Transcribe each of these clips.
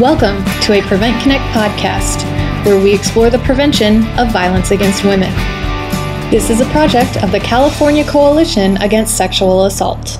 Welcome to a Prevent Connect podcast, where we explore the prevention of violence against women. This is a project of the California Coalition Against Sexual Assault.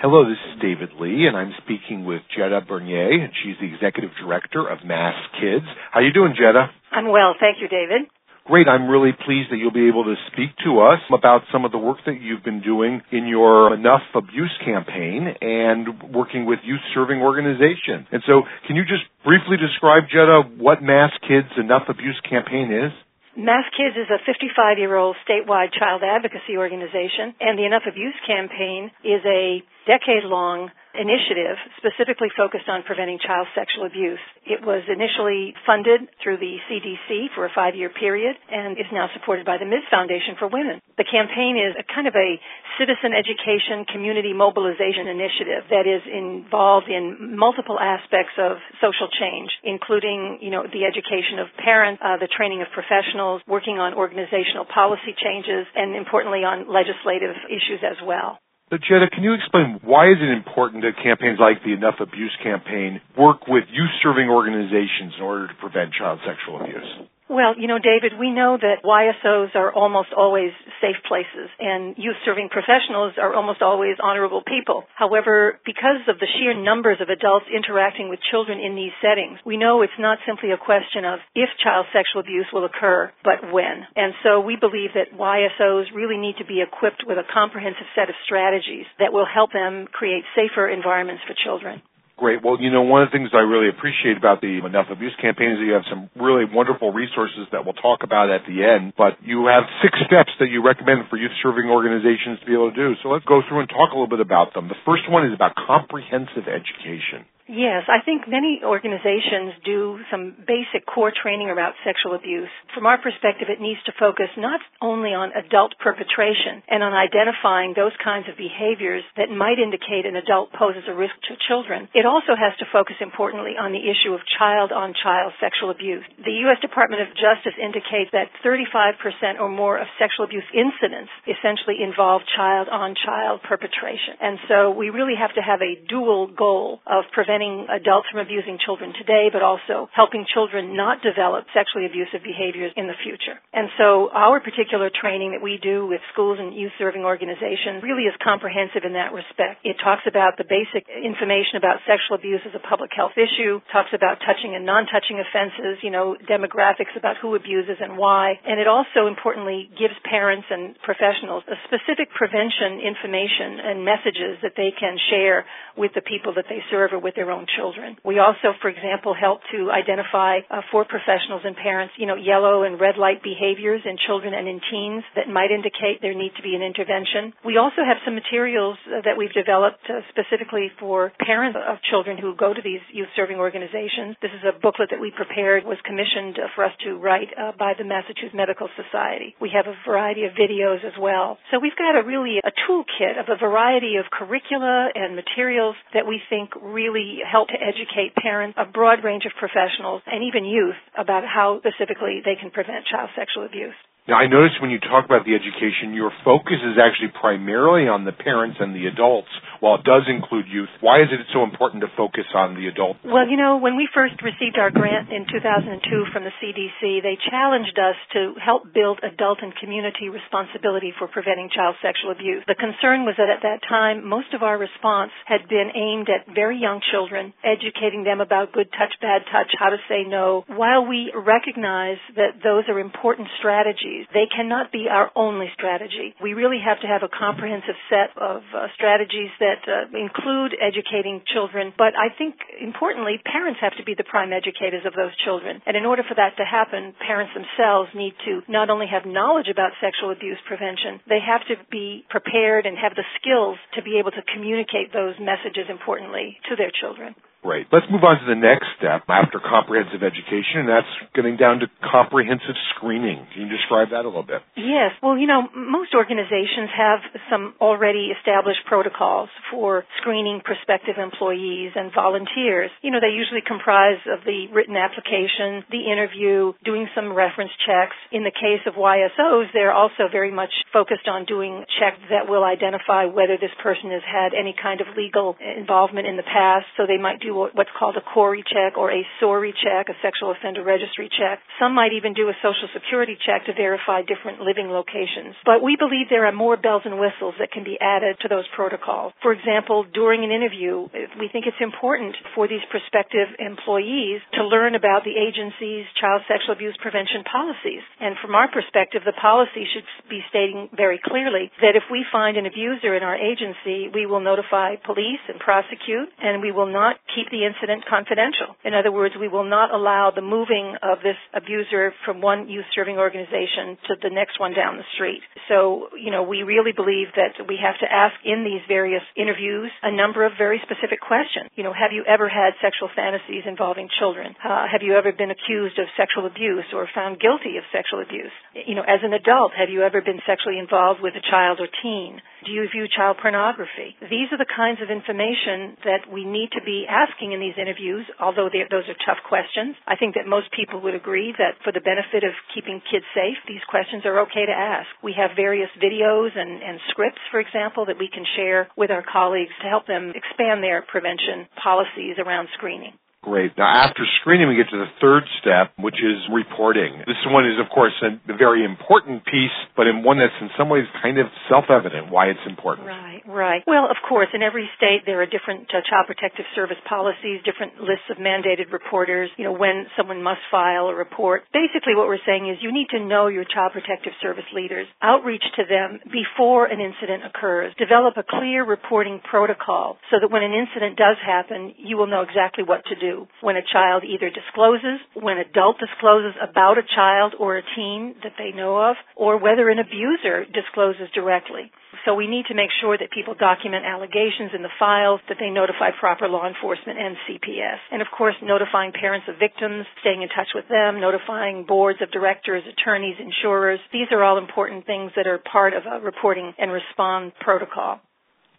Hello, this is David Lee, and I'm speaking with Jetta Bernier, and she's the executive director of Mass Kids. How are you doing, Jetta? I'm well, thank you, David. Great. I'm really pleased that you'll be able to speak to us about some of the work that you've been doing in your Enough Abuse campaign and working with youth serving organizations. And so, can you just briefly describe, Jetta, what MassKids Enough Abuse campaign is? MassKids is a 55 year old statewide child advocacy organization, and the Enough Abuse campaign is a decade long initiative specifically focused on preventing child sexual abuse. It was initially funded through the CDC for a five year period and is now supported by the Ms. Foundation for Women. The campaign is a kind of a citizen education community mobilization initiative that is involved in multiple aspects of social change, including, you know, the education of parents, uh, the training of professionals, working on organizational policy changes, and importantly on legislative issues as well. So, Jetta, can you explain why is it important that campaigns like the Enough Abuse campaign work with youth-serving organizations in order to prevent child sexual abuse? Well, you know, David, we know that YSOs are almost always safe places and youth serving professionals are almost always honorable people. However, because of the sheer numbers of adults interacting with children in these settings, we know it's not simply a question of if child sexual abuse will occur, but when. And so we believe that YSOs really need to be equipped with a comprehensive set of strategies that will help them create safer environments for children. Great. Well, you know, one of the things I really appreciate about the Enough Abuse campaign is that you have some really wonderful resources that we'll talk about at the end, but you have six steps that you recommend for youth serving organizations to be able to do. So let's go through and talk a little bit about them. The first one is about comprehensive education. Yes, I think many organizations do some basic core training about sexual abuse. From our perspective, it needs to focus not only on adult perpetration and on identifying those kinds of behaviors that might indicate an adult poses a risk to children. It also has to focus importantly on the issue of child on child sexual abuse. The U.S. Department of Justice indicates that 35% or more of sexual abuse incidents essentially involve child on child perpetration. And so we really have to have a dual goal of preventing preventing adults from abusing children today, but also helping children not develop sexually abusive behaviors in the future. And so our particular training that we do with schools and youth serving organizations really is comprehensive in that respect. It talks about the basic information about sexual abuse as a public health issue, talks about touching and non-touching offenses, you know, demographics about who abuses and why, and it also importantly gives parents and professionals a specific prevention information and messages that they can share with the people that they serve or with their own children. We also, for example, help to identify uh, for professionals and parents, you know, yellow and red light behaviors in children and in teens that might indicate there need to be an intervention. We also have some materials uh, that we've developed uh, specifically for parents of children who go to these youth serving organizations. This is a booklet that we prepared, was commissioned uh, for us to write uh, by the Massachusetts Medical Society. We have a variety of videos as well. So we've got a really a toolkit of a variety of curricula and materials that we think really help to educate parents, a broad range of professionals, and even youth about how specifically they can prevent child sexual abuse. Now, I noticed when you talk about the education, your focus is actually primarily on the parents and the adults, while it does include youth. Why is it so important to focus on the adult? Well, you know, when we first received our grant in 2002 from the CDC, they challenged us to help build adult and community responsibility for preventing child sexual abuse. The concern was that at that time, most of our response had been aimed at very young children, educating them about good touch, bad touch, how to say no. While we recognize that those are important strategies. They cannot be our only strategy. We really have to have a comprehensive set of uh, strategies that uh, include educating children, but I think importantly, parents have to be the prime educators of those children. And in order for that to happen, parents themselves need to not only have knowledge about sexual abuse prevention, they have to be prepared and have the skills to be able to communicate those messages importantly to their children. Great. Let's move on to the next step after comprehensive education, and that's getting down to comprehensive screening. Can you describe that a little bit? Yes. Well, you know, most organizations have some already established protocols for screening prospective employees and volunteers. You know, they usually comprise of the written application, the interview, doing some reference checks. In the case of YSOs, they're also very much focused on doing checks that will identify whether this person has had any kind of legal involvement in the past. So they might do what's called a CORI check or a SORI check, a sexual offender registry check. Some might even do a social security check to verify different living locations. But we believe there are more bells and whistles that can be added to those protocols. For example, during an interview, we think it's important for these prospective employees to learn about the agency's child sexual abuse prevention policies. And from our perspective, the policy should be stating very clearly that if we find an abuser in our agency, we will notify police and prosecute, and we will not keep the incident confidential. In other words, we will not allow the moving of this abuser from one youth serving organization to the next one down the street. So, you know, we really believe that we have to ask in these various interviews a number of very specific questions. You know, have you ever had sexual fantasies involving children? Uh, have you ever been accused of sexual abuse or found guilty of sexual abuse? You know, as an adult, have you ever been sexually involved with a child or teen? Do you view child pornography? These are the kinds of information that we need to be asking in these interviews, although those are tough questions. I think that most people would agree that for the benefit of keeping kids safe, these questions are okay to ask. We have various videos and, and scripts, for example, that we can share with our colleagues to help them expand their prevention policies around screening. Great. Now, after screening, we get to the third step, which is reporting. This one is, of course, a very important piece, but in one that's in some ways kind of self-evident why it's important. Right, right. Well, of course, in every state there are different uh, child protective service policies, different lists of mandated reporters, you know, when someone must file a report. Basically, what we're saying is you need to know your child protective service leaders, outreach to them before an incident occurs, develop a clear reporting protocol so that when an incident does happen, you will know exactly what to do when a child either discloses, when an adult discloses about a child or a teen that they know of, or whether an abuser discloses directly. So we need to make sure that people document allegations in the files, that they notify proper law enforcement and CPS. And of course, notifying parents of victims, staying in touch with them, notifying boards of directors, attorneys, insurers. These are all important things that are part of a reporting and respond protocol.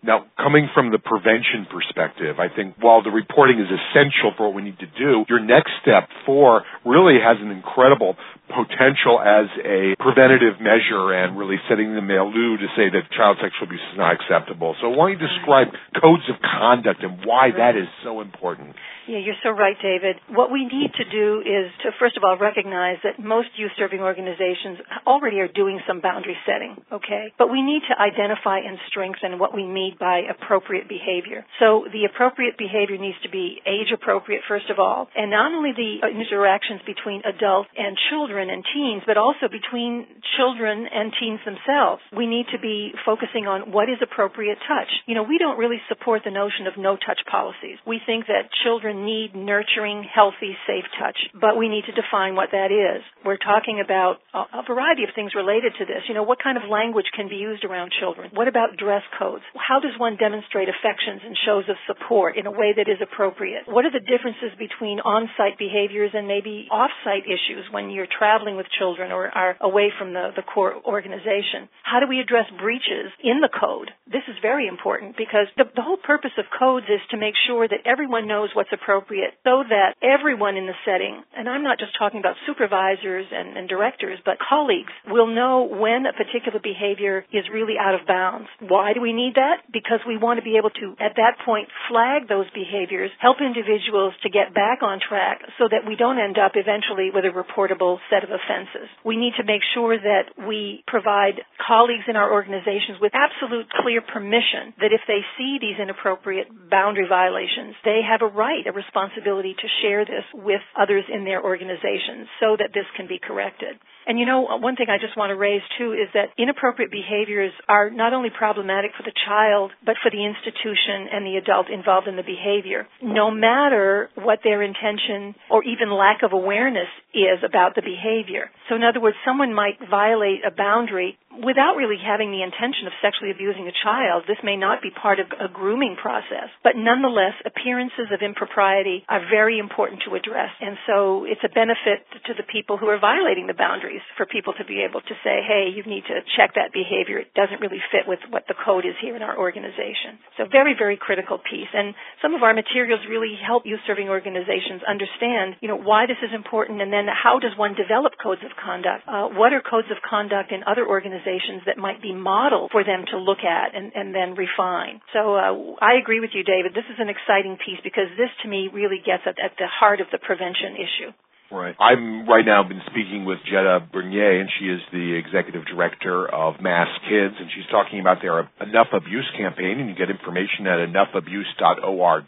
Now, coming from the prevention perspective, I think while the reporting is essential for what we need to do, your next step four really has an incredible potential as a preventative measure and really setting the milieu to say that child sexual abuse is not acceptable. So why don't you describe codes of conduct and why that is so important? Yeah, you're so right, David. What we need to do is to, first of all, recognize that most youth serving organizations already are doing some boundary setting, okay? But we need to identify and strengthen what we mean by appropriate behavior. So the appropriate behavior needs to be age appropriate, first of all, and not only the interactions between adults and children and teens, but also between children and teens themselves. We need to be focusing on what is appropriate touch. You know, we don't really support the notion of no touch policies. We think that children need nurturing, healthy, safe touch, but we need to define what that is. We're talking about a, a variety of things related to this. You know, what kind of language can be used around children? What about dress codes? How does one demonstrate affections and shows of support in a way that is appropriate? What are the differences between on-site behaviors and maybe off-site issues when you're traveling with children or are away from the, the core organization? How do we address breaches in the code? This is very important because the, the whole purpose of codes is to make sure that everyone knows what's appropriate so that everyone in the setting, and I'm not just talking about supervisors and, and directors, but colleagues will know when a particular behavior is really out of bounds. Why do we need that? Because we want to be able to, at that point, flag those behaviors, help individuals to get back on track so that we don't end up eventually with a reportable set of offenses. We need to make sure that we provide colleagues in our organizations with absolute clear permission that if they see these inappropriate boundary violations, they have a right, a responsibility to share this with others in their organizations so that this can be corrected. And you know, uh, one thing I just want to raise too is that inappropriate behaviors are not only problematic for the child, but for the institution and the adult involved in the behavior. No matter what their intention or even lack of awareness is about the behavior. So in other words, someone might violate a boundary without really having the intention of sexually abusing a child. This may not be part of a grooming process, but nonetheless, appearances of impropriety are very important to address. And so it's a benefit to the people who are violating the boundaries for people to be able to say, hey, you need to check that behavior. It doesn't really fit with what the code is here in our organization. So very, very critical piece. And some of our materials really help youth serving organizations understand, you know, why this is important and then how does one develop codes of conduct? Uh, what are codes of conduct in other organizations organizations that might be model for them to look at and, and then refine. So uh, I agree with you, David. This is an exciting piece because this to me really gets at, at the heart of the prevention issue. Right. I'm right now been speaking with Jetta Bernier, and she is the executive director of Mass Kids, and she's talking about their Enough Abuse campaign, and you get information at enoughabuse.org.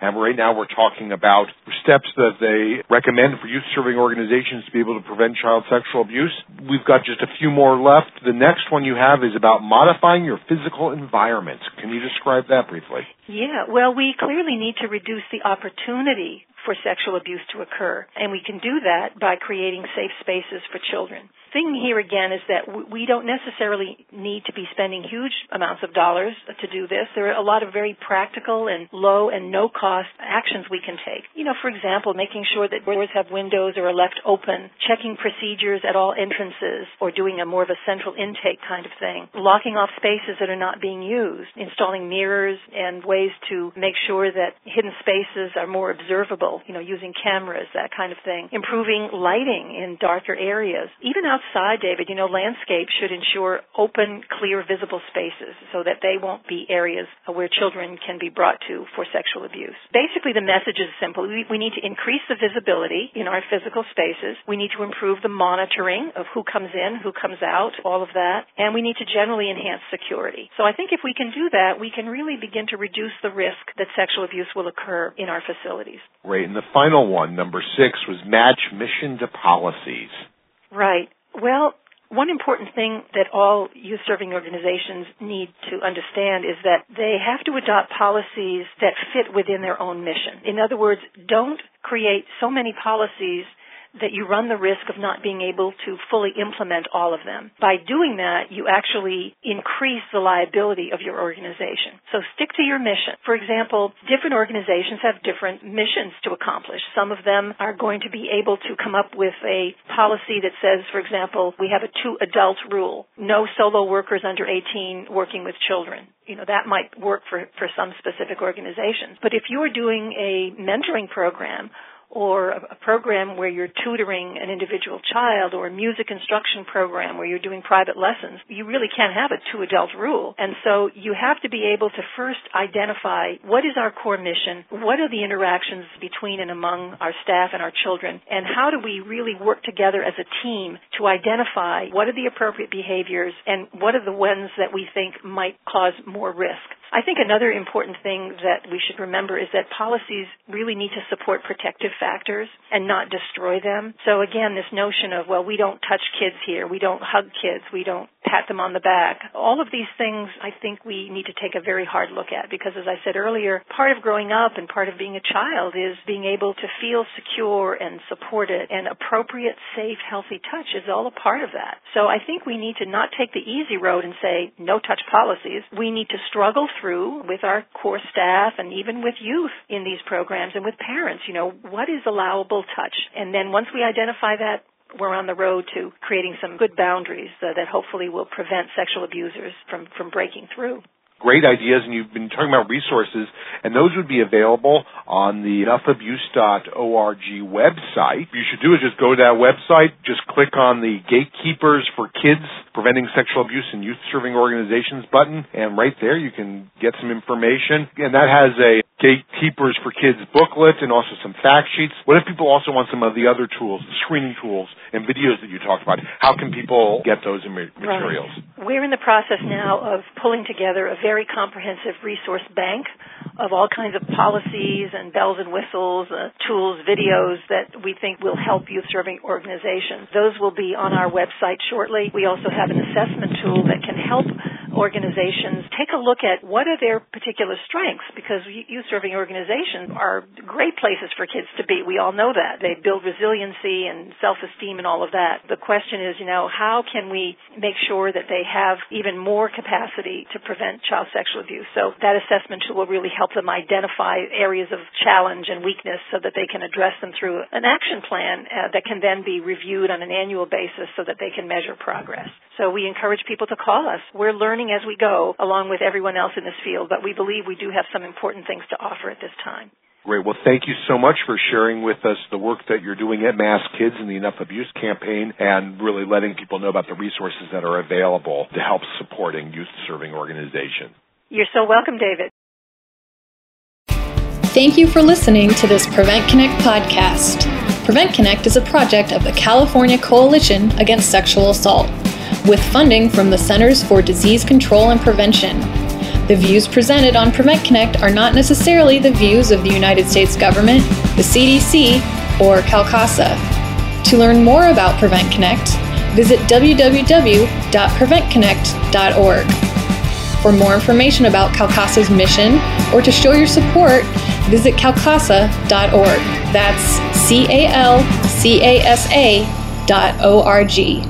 And right now we're talking about steps that they recommend for youth serving organizations to be able to prevent child sexual abuse. We've got just a few more left. The next one you have is about modifying your physical environment. Can you describe that briefly? Yeah, well, we clearly need to reduce the opportunity for sexual abuse to occur. And we can do that by creating safe spaces for children thing here again is that we don't necessarily need to be spending huge amounts of dollars to do this. There are a lot of very practical and low and no cost actions we can take. You know, for example, making sure that doors have windows or are left open, checking procedures at all entrances, or doing a more of a central intake kind of thing, locking off spaces that are not being used, installing mirrors and ways to make sure that hidden spaces are more observable, you know, using cameras, that kind of thing, improving lighting in darker areas, even out outside, David, you know, landscapes should ensure open, clear, visible spaces so that they won't be areas where children can be brought to for sexual abuse. Basically, the message is simple. We, we need to increase the visibility in our physical spaces. We need to improve the monitoring of who comes in, who comes out, all of that. And we need to generally enhance security. So I think if we can do that, we can really begin to reduce the risk that sexual abuse will occur in our facilities. Right. And the final one, number six, was match mission to policies. Right. Well, one important thing that all youth serving organizations need to understand is that they have to adopt policies that fit within their own mission. In other words, don't create so many policies that you run the risk of not being able to fully implement all of them. By doing that, you actually increase the liability of your organization. So stick to your mission. For example, different organizations have different missions to accomplish. Some of them are going to be able to come up with a policy that says, for example, we have a two adult rule. No solo workers under 18 working with children you know that might work for for some specific organizations but if you're doing a mentoring program or a, program where you're tutoring an individual child or a music instruction program where you're doing private lessons, you really can't have a two adult rule. And so you have to be able to first identify what is our core mission, what are the interactions between and among our staff and our children, and how do we really work together as a team to identify what are the appropriate behaviors and what are the ones that we think might cause more risk. I think another important thing that we should remember is that policies really need to support protective factors and not destroy them. So again, this notion of, well, we don't touch kids here, we don't hug kids, we don't pat them on the back. All of these things I think we need to take a very hard look at because as I said earlier, part of growing up and part of being a child is being able to feel secure and supported and appropriate, safe, healthy touch is all a part of that. So I think we need to not take the easy road and say no touch policies. We need to struggle through with our core staff and even with youth in these programs and with parents, you know, what is allowable touch? And then once we identify that, we're on the road to creating some good boundaries uh, that hopefully will prevent sexual abusers from, from breaking through great ideas, and you've been talking about resources, and those would be available on the enoughabuse.org website. You should do is just go to that website, just click on the Gatekeepers for Kids Preventing Sexual Abuse in Youth Serving Organizations button, and right there you can get some information. And that has a Gatekeepers for Kids booklet and also some fact sheets. What if people also want some of the other tools, the screening tools and videos that you talked about? How can people get those materials? Right. We're in the process now of pulling together a very comprehensive resource bank of all kinds of policies and bells and whistles, uh, tools, videos that we think will help youth serving organizations. Those will be on our website shortly. We also have an assessment tool that can help organizations take a look at what are their particular strengths because youth serving organizations are great places for kids to be. We all know that. They build resiliency and self-esteem and all of that. The question is, you know, how can we make sure that they have even more capacity to prevent child sexual abuse? So that assessment tool will really help them identify areas of challenge and weakness so that they can address them through an action plan uh, that can then be reviewed on an annual basis so that they can measure progress. So we encourage people to call us. We're learning as we go along with everyone else in this field, but we believe we do have some important things to offer at this time. Great. Well, thank you so much for sharing with us the work that you're doing at Mass Kids and the Enough Abuse campaign and really letting people know about the resources that are available to help supporting youth serving organizations. You're so welcome, David. Thank you for listening to this Prevent Connect podcast. Prevent Connect is a project of the California Coalition Against Sexual Assault, with funding from the Centers for Disease Control and Prevention. The views presented on Prevent Connect are not necessarily the views of the United States government, the CDC, or CalCASA. To learn more about Prevent Connect, visit www.preventconnect.org. For more information about CalCASA's mission or to show your support, visit calcasa.org. That's C A L C A S A dot O R G.